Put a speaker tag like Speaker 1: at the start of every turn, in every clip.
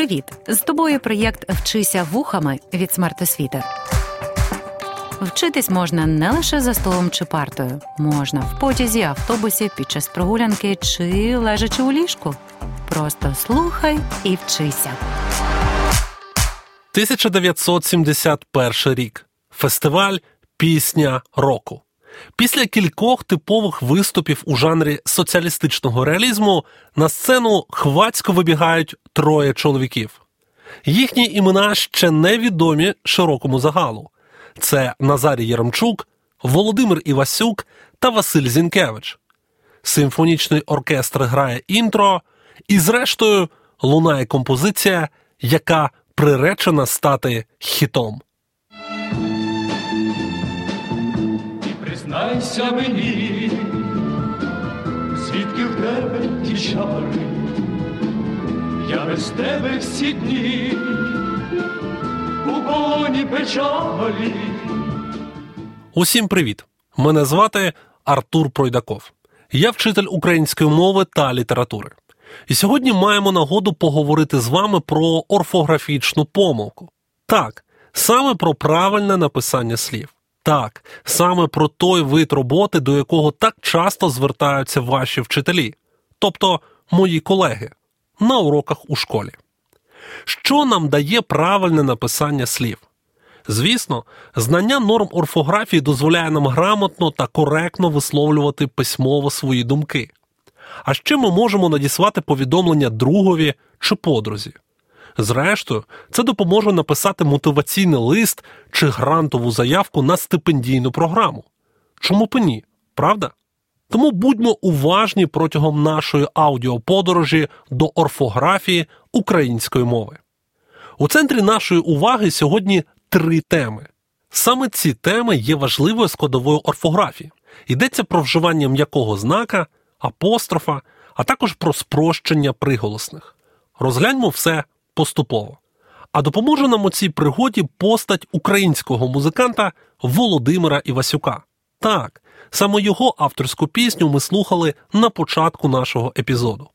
Speaker 1: Привіт! З тобою проєкт Вчися вухами від смертосвіти. Вчитись можна не лише за столом чи партою, можна в потязі, автобусі, під час прогулянки чи лежачи у ліжку. Просто слухай і вчися.
Speaker 2: 1971 рік. Фестиваль Пісня року. Після кількох типових виступів у жанрі соціалістичного реалізму на сцену хвацько вибігають троє чоловіків. Їхні імена ще не відомі широкому загалу. Це Назарій Яремчук, Володимир Івасюк та Василь Зінкевич. Симфонічний оркестр грає інтро, і, зрештою, лунає композиція, яка приречена стати хітом.
Speaker 3: Признайся мені, звідки в тебе ті чари, я без тебе всі дні у полоні печалі.
Speaker 2: Усім привіт! Мене звати Артур Пройдаков. Я вчитель української мови та літератури. І сьогодні маємо нагоду поговорити з вами про орфографічну помилку. Так, саме про правильне написання слів. Так, саме про той вид роботи, до якого так часто звертаються ваші вчителі, тобто мої колеги, на уроках у школі. Що нам дає правильне написання слів? Звісно, знання норм орфографії дозволяє нам грамотно та коректно висловлювати письмово свої думки. А ще ми можемо надіслати повідомлення другові чи подрузі. Зрештою, це допоможе написати мотиваційний лист чи грантову заявку на стипендійну програму. Чому б ні, правда? Тому будьмо уважні протягом нашої аудіоподорожі до орфографії української мови. У центрі нашої уваги сьогодні три теми. Саме ці теми є важливою складовою орфографії. Йдеться про вживання м'якого знака, апострофа, а також про спрощення приголосних. Розгляньмо все поступово. А допоможе нам у цій пригоді постать українського музиканта Володимира Івасюка. Так, саме його авторську пісню ми слухали на початку нашого епізоду.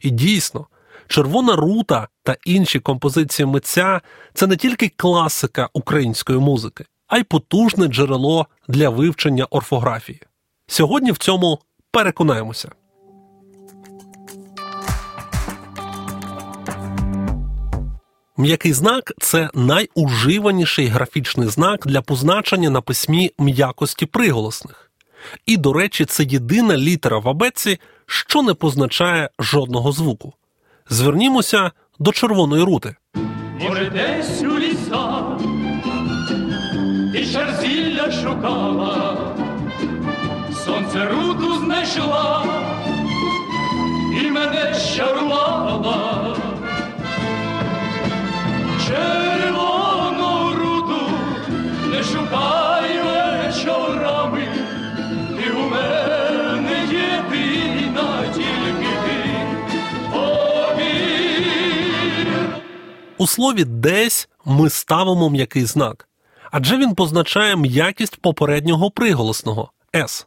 Speaker 2: І дійсно, Червона рута та інші композиції митця це не тільки класика української музики, а й потужне джерело для вивчення орфографії. Сьогодні в цьому переконаємося. М'який знак це найуживаніший графічний знак для позначення на письмі м'якості приголосних. І, до речі, це єдина літера в абетці, що не позначає жодного звуку. Звернімося до червоної рути.
Speaker 3: Може, десь у лісах ти шарзілля шукала, сонце руту знайшла і мене щарувала. У
Speaker 2: слові десь ми ставимо м'який знак, адже він позначає м'якість попереднього приголосного с.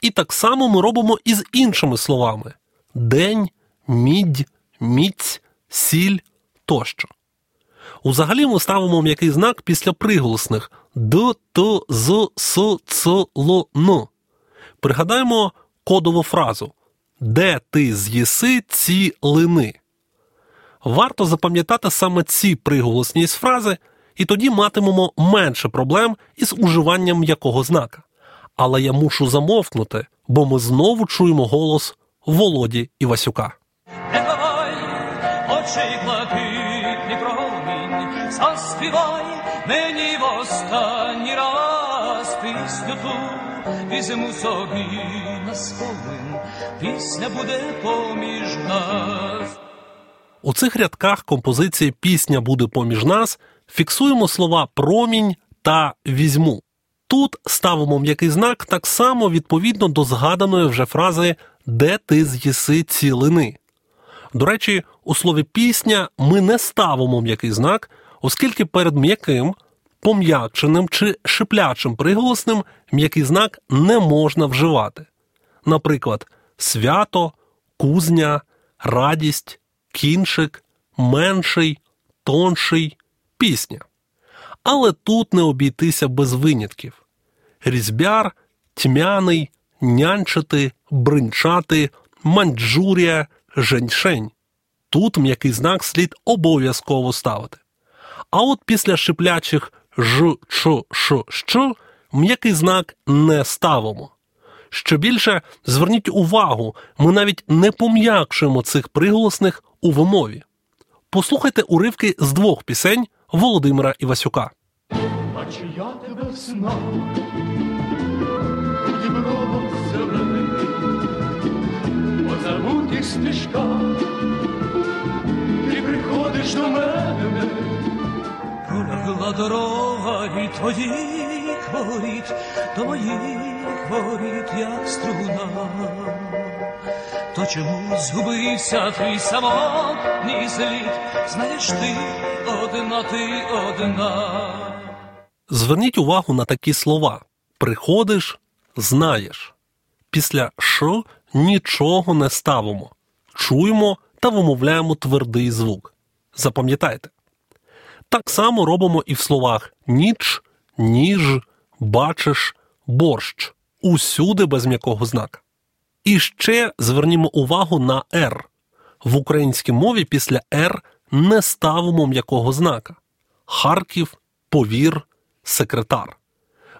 Speaker 2: І так само ми робимо і з іншими словами: день, мідь, міць, сіль тощо. Узагалі ми ставимо м'який знак після приголосних д, т, з, с, ц, л, н. Пригадаємо кодову фразу Де ти з'їси ці лини. Варто запам'ятати саме ці приголосні з фрази, і тоді матимемо менше проблем із уживанням м'якого знака. Але я мушу замовкнути, бо ми знову чуємо голос Володі Івасюка.
Speaker 4: Не ховай очей блакитний промінь, заспівай мені в останній раз пісню ту, візьму собі на спомин, пісня буде поміж нас.
Speaker 2: У цих рядках композиції Пісня буде поміж нас фіксуємо слова промінь та візьму. Тут ставимо м'який знак так само відповідно до згаданої вже фрази Де ти з'їси ці лини. До речі, у слові пісня ми не ставимо м'який знак, оскільки перед м'яким, пом'якченим чи шиплячим приголосним м'який знак не можна вживати. Наприклад, свято, кузня, радість, кінчик, менший, тонший, пісня. Але тут не обійтися без винятків. Різьбяр, тьмяний, нянчити, бринчати, манджурія, женьшень. Тут м'який знак слід обов'язково ставити. А от після шиплячих ж, ч, ш, щ м'який знак не ставимо. Що більше, зверніть увагу, ми навіть не пом'якшуємо цих приголосних у вимові. Послухайте уривки з двох пісень Володимира Івасюка.
Speaker 3: Бачу я тебе в снах, в Дібровом зелений, по забутих ти приходиш до мене,
Speaker 4: Пролягла дорога від твоїх воріт до моїх воріт, як струна. То чому згубився твій самотній слід? Знаєш ти одна, ти одна.
Speaker 2: Зверніть увагу на такі слова: приходиш, знаєш. Після «ш» нічого не ставимо. Чуємо та вимовляємо твердий звук. Запам'ятайте. Так само робимо і в словах ніч, ніж, бачиш, борщ. Усюди без м'якого знака. І ще звернімо увагу на «р». В українській мові після «р» не ставимо м'якого знака. Харків, повір, секретар.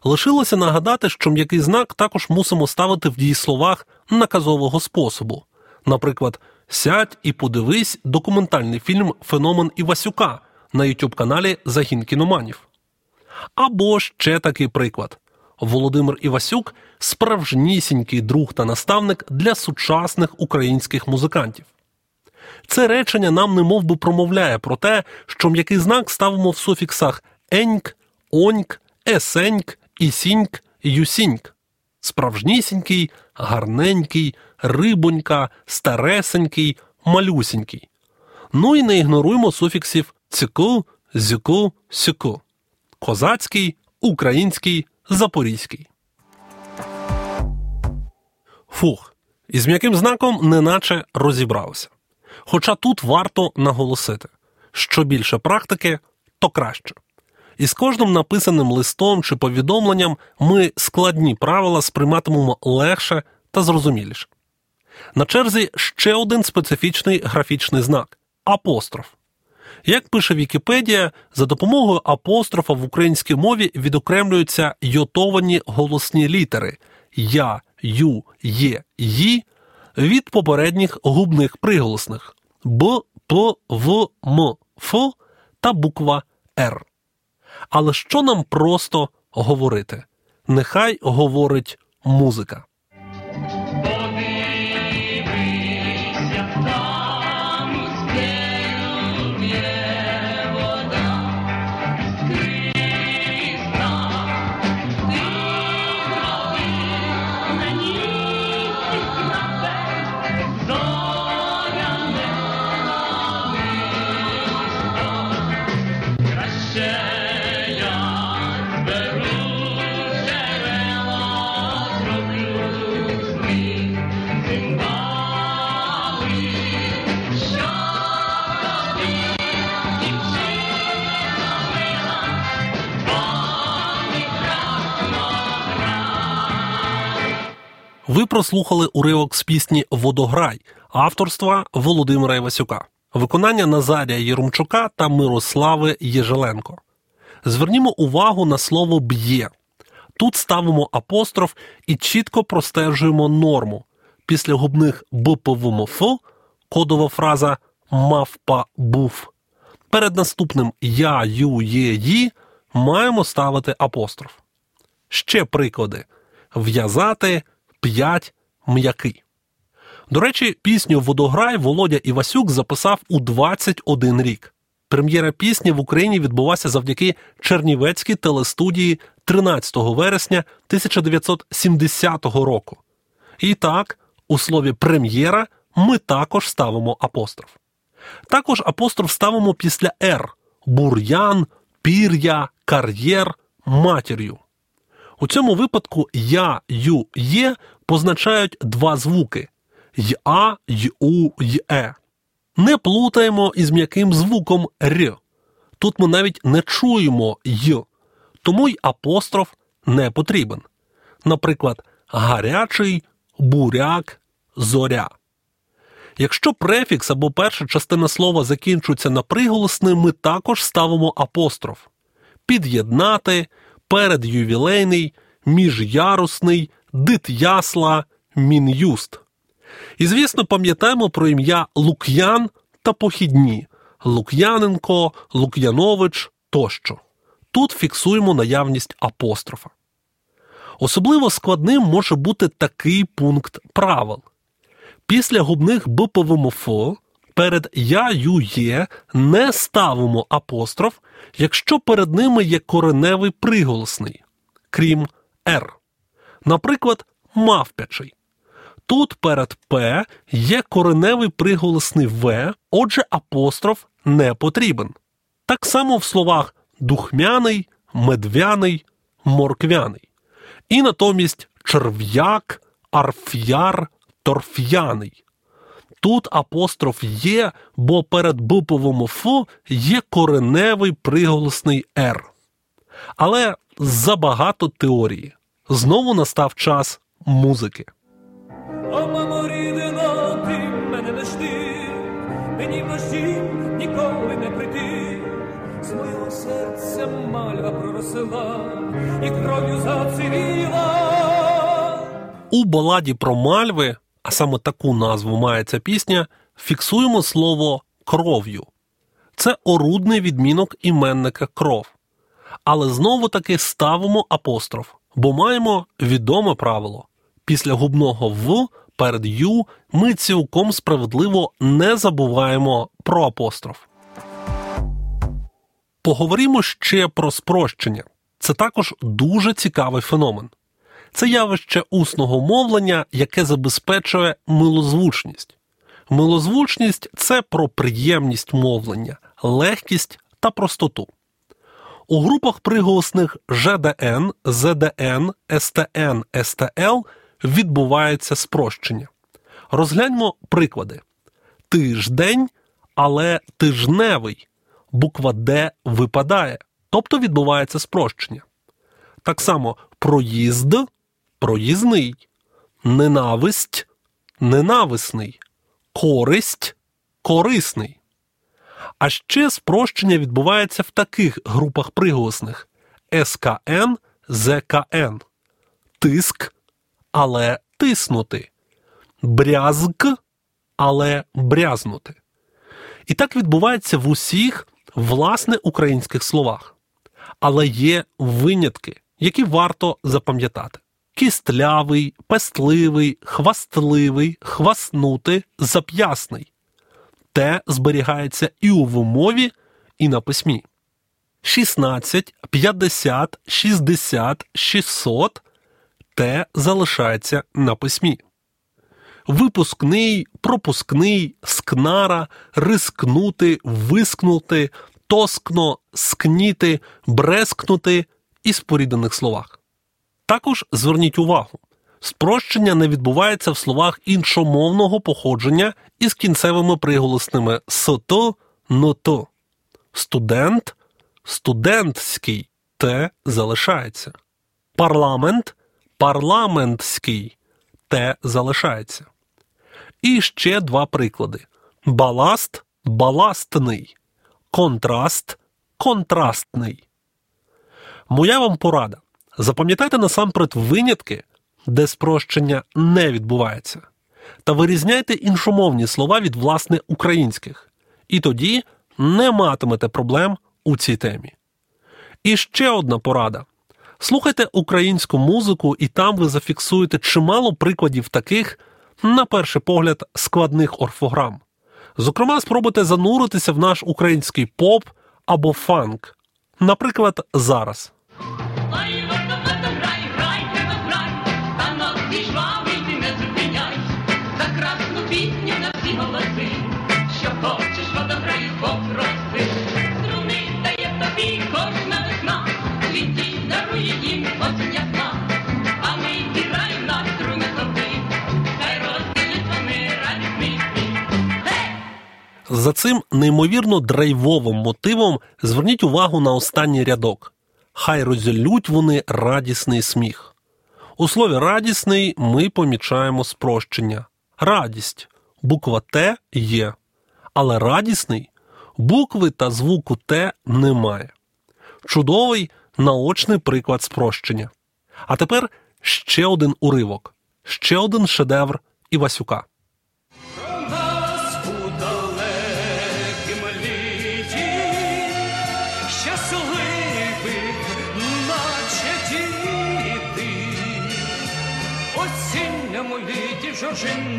Speaker 2: Лишилося нагадати, що м'який знак також мусимо ставити в дієсловах наказового способу. Наприклад, сядь і подивись документальний фільм Феномен Івасюка на youtube каналі Загін кіноманів. Або ще такий приклад. Володимир Івасюк справжнісінький друг та наставник для сучасних українських музикантів. Це речення нам немов би промовляє про те, що м'який знак ставимо в суфіксах еньк, оньк, есеньк, ісіньк, юсіньк. Справжнісінький, гарненький, рибонька, старесенький, малюсінький. Ну і не ігноруємо суфіксів цику, зюку, сюку. Козацький, український, запорізький. Фух. Із м'яким знаком неначе розібралися. Хоча тут варто наголосити, що більше практики, то краще. І з кожним написаним листом чи повідомленням ми складні правила сприйматимемо легше та зрозуміліше. На черзі ще один специфічний графічний знак апостроф. Як пише Вікіпедія, за допомогою апострофа в українській мові відокремлюються йотовані голосні літери Я, Ю, Є, Ї від попередніх губних приголосних Б, П, В, М, Ф та буква Р. Але що нам просто говорити? Нехай говорить музика. Ви прослухали уривок з пісні Водограй авторства Володимира Івасюка, виконання Назарія Єрумчука та Мирослави Єжеленко. Звернімо увагу на слово б'є. Тут ставимо апостроф і чітко простежуємо норму. Після губних БПВМФ кодова фраза мавпа був. Перед наступним я, ю, є, ї маємо ставити апостроф. Ще приклади: в'язати, п'ять, м'який. До речі, пісню Водограй Володя Івасюк записав у 21 рік. Прем'єра пісні в Україні відбулася завдяки Чернівецькій телестудії 13 вересня 1970 року. І так, у слові прем'єра ми також ставимо апостроф. Також апостроф ставимо після «р» бур'ян, пір'я, кар'єр, матір'ю. У цьому випадку я, ю, є позначають два звуки й-а, й-у, й-е. Не плутаємо із м'яким звуком р. Тут ми навіть не чуємо й, тому й апостроф не потрібен. Наприклад, гарячий, буряк, зоря. Якщо префікс або перша частина слова закінчується на приголосний, ми також ставимо апостроф. Під'єднати, передювілейний, міжярусний, дитясла, мін'юст. І, звісно, пам'ятаємо про ім'я Лук'ян та похідні Лук'яненко, Лук'янович тощо. Тут фіксуємо наявність апострофа. Особливо складним може бути такий пункт правил. Після губних Б ПВМФ перед я, ю, є не ставимо апостроф, якщо перед ними є кореневий приголосний, крім Р. Наприклад, мавпячий. Тут перед П є кореневий приголосний В, отже, апостроф не потрібен. Так само в словах духмяний, медвяний, морквяний. І натомість черв'як, арф'яр, торф'яний. Тут апостроф є, бо перед биповим Ф є кореневий приголосний Р. Але забагато теорії. Знову настав час музики.
Speaker 4: О, мамо рідна, ти мене не жди, мені вночі ніколи не прийти. З моєго серця мальва проросила і кров'ю зацвіла.
Speaker 2: У баладі про мальви, а саме таку назву має ця пісня, фіксуємо слово кров'ю. Це орудний відмінок іменника кров. Але знову таки ставимо апостроф, бо маємо відоме правило. Після губного В перед Ю ми цілком справедливо не забуваємо про апостроф. Поговоримо ще про спрощення. Це також дуже цікавий феномен. Це явище усного мовлення, яке забезпечує милозвучність. Милозвучність це про приємність мовлення, легкість та простоту. У групах приголосних ЖДН, ЗДН, СТН, СТЛ відбувається спрощення. Розгляньмо приклади: тиждень, але тижневий. Буква Д випадає, тобто відбувається спрощення. Так само проїзд проїзний, ненависть ненависний, користь корисний. А ще спрощення відбувається в таких групах приголосних СКН, ЗКН, тиск, але тиснути, брязк, але брязнути. І так відбувається в усіх власне українських словах. Але є винятки, які варто запам'ятати: кістлявий, пестливий, хвастливий, хваснути, зап'ясний. Те зберігається і у вимові, і на письмі. 16, 50, 60, 600 те залишається на письмі. Випускний, пропускний, скнара, рискнути, вискнути, тоскно, скніти, брескнути і споріднених словах. Також зверніть увагу, спрощення не відбувається в словах іншомовного походження із кінцевими приголосними «сото», «ното». Студент, студентський те залишається. Парламент, парламентський те залишається. І ще два приклади: баласт, баластний, контраст, контрастний. Моя вам порада. Запам'ятайте насамперед винятки, де спрощення не відбувається, та вирізняйте іншомовні слова від власне українських, і тоді не матимете проблем у цій темі. І ще одна порада. Слухайте українську музику, і там ви зафіксуєте чимало прикладів таких, на перший погляд, складних орфограм. Зокрема, спробуйте зануритися в наш український поп або фанк. Наприклад, зараз.
Speaker 5: За
Speaker 2: цим неймовірно драйвовим мотивом зверніть увагу на останній рядок. Хай розділють вони радісний сміх. У слові радісний ми помічаємо спрощення. Радість. Буква Т є. Але радісний букви та звуку Т немає. Чудовий наочний приклад спрощення. А тепер ще один уривок, ще один шедевр Івасюка.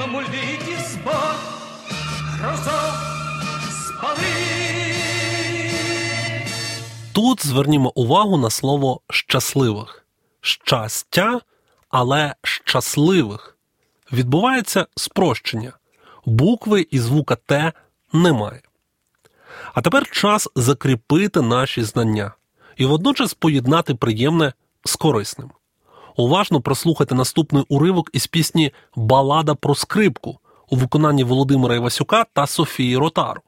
Speaker 4: Жоржинному літі спад, гроза спали.
Speaker 2: Тут звернімо увагу на слово щасливих. Щастя, але щасливих. Відбувається спрощення. Букви і звука Т немає. А тепер час закріпити наші знання і водночас поєднати приємне з корисним. Уважно прослухайте наступний уривок із пісні Балада про скрипку у виконанні Володимира Івасюка та Софії Ротару,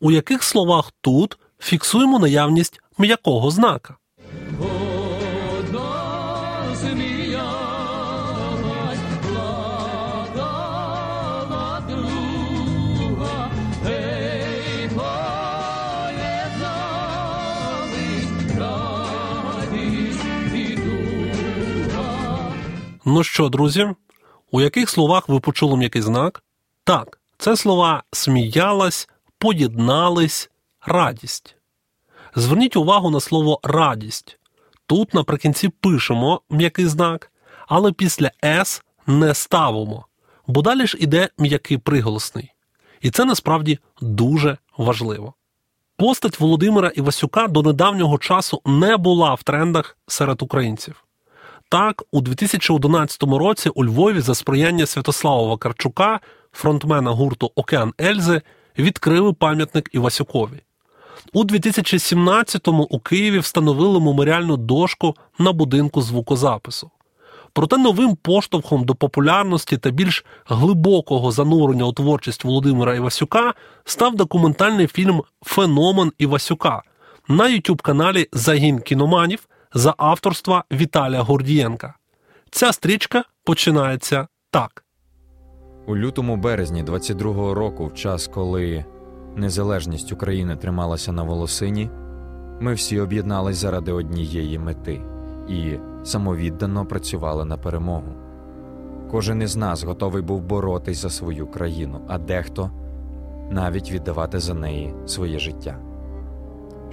Speaker 2: у яких словах тут фіксуємо наявність м'якого знака. Ну що, друзі, у яких словах ви почули м'який знак? Так, це слова сміялась, поєднались, радість. Зверніть увагу на слово радість. Тут наприкінці пишемо м'який знак, але після С не ставимо, бо далі ж іде м'який приголосний. І це насправді дуже важливо. Постать Володимира Івасюка до недавнього часу не була в трендах серед українців. Так, у 2011 році у Львові за сприяння Святослава Вакарчука, фронтмена гурту Океан Ельзи, відкрили пам'ятник Івасюкові. У 2017-му у Києві встановили меморіальну дошку на будинку звукозапису. Проте новим поштовхом до популярності та більш глибокого занурення у творчість Володимира Івасюка став документальний фільм Феномен Івасюка на youtube каналі Загін кіноманів за авторства Віталія Гордієнка. Ця стрічка починається так.
Speaker 6: У лютому березні 22-го року, в час, коли незалежність України трималася на волосині, ми всі об'єднались заради однієї мети і самовіддано працювали на перемогу. Кожен із нас готовий був боротись за свою країну, а дехто навіть віддавати за неї своє життя.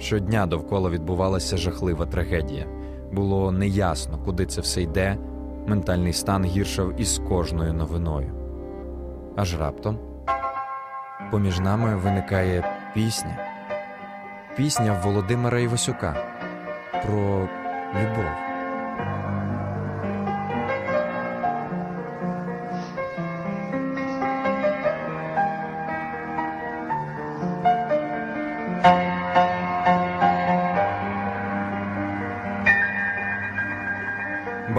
Speaker 6: Щодня довкола відбувалася жахлива трагедія. Було неясно, куди це все йде. Ментальний стан гіршав із кожною новиною. Аж раптом поміж нами виникає пісня. Пісня Володимира Івасюка про любов.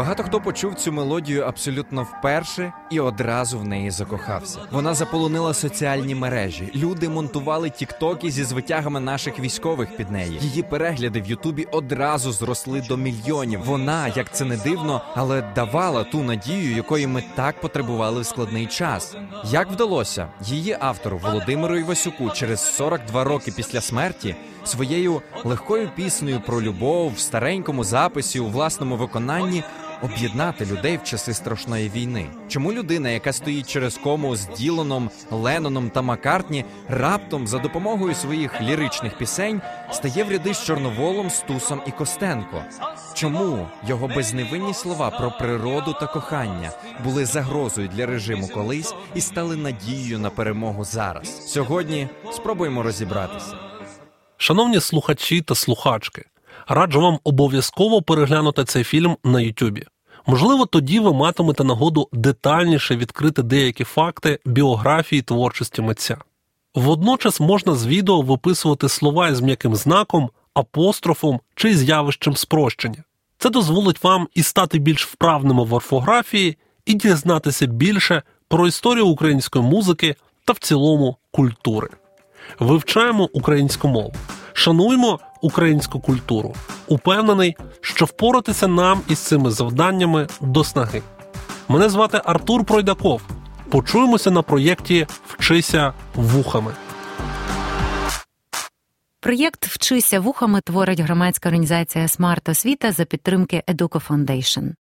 Speaker 6: Багато хто почув цю мелодію абсолютно вперше і одразу в неї закохався. Вона заполонила соціальні мережі. Люди монтували тіктоки зі звитягами наших військових під неї. Її перегляди в Ютубі одразу зросли до мільйонів. Вона, як це не дивно, але давала ту надію, якої ми так потребували в складний час. Як вдалося її автору Володимиру Івасюку через 42 роки після смерті своєю легкою піснею про любов в старенькому записі у власному виконанні об'єднати людей в часи страшної війни. Чому людина, яка стоїть через кому з Ділоном, Ленноном та Маккартні, раптом за допомогою своїх ліричних пісень стає в ряди з Чорноволом, Стусом і Костенко? Чому його безневинні слова про природу та кохання були загрозою для режиму колись і стали надією на перемогу зараз? Сьогодні спробуємо розібратися.
Speaker 2: Шановні слухачі та слухачки, раджу вам обов'язково переглянути цей фільм на Ютубі. Можливо, тоді ви матимете нагоду детальніше відкрити деякі факти біографії творчості митця. Водночас можна з відео виписувати слова з м'яким знаком, апострофом чи з явищем спрощення. Це дозволить вам і стати більш вправними в орфографії, і дізнатися більше про історію української музики та в цілому культури. Вивчаємо українську мову, шануємо українську культуру. Упевнений, що впоратися нам із цими завданнями до снаги. Мене звати Артур Пройдаков. Почуємося на проєкті Вчися вухами.
Speaker 1: Проєкт Вчися вухами творить громадська організація Смарт Освіта за підтримки Educo Foundation.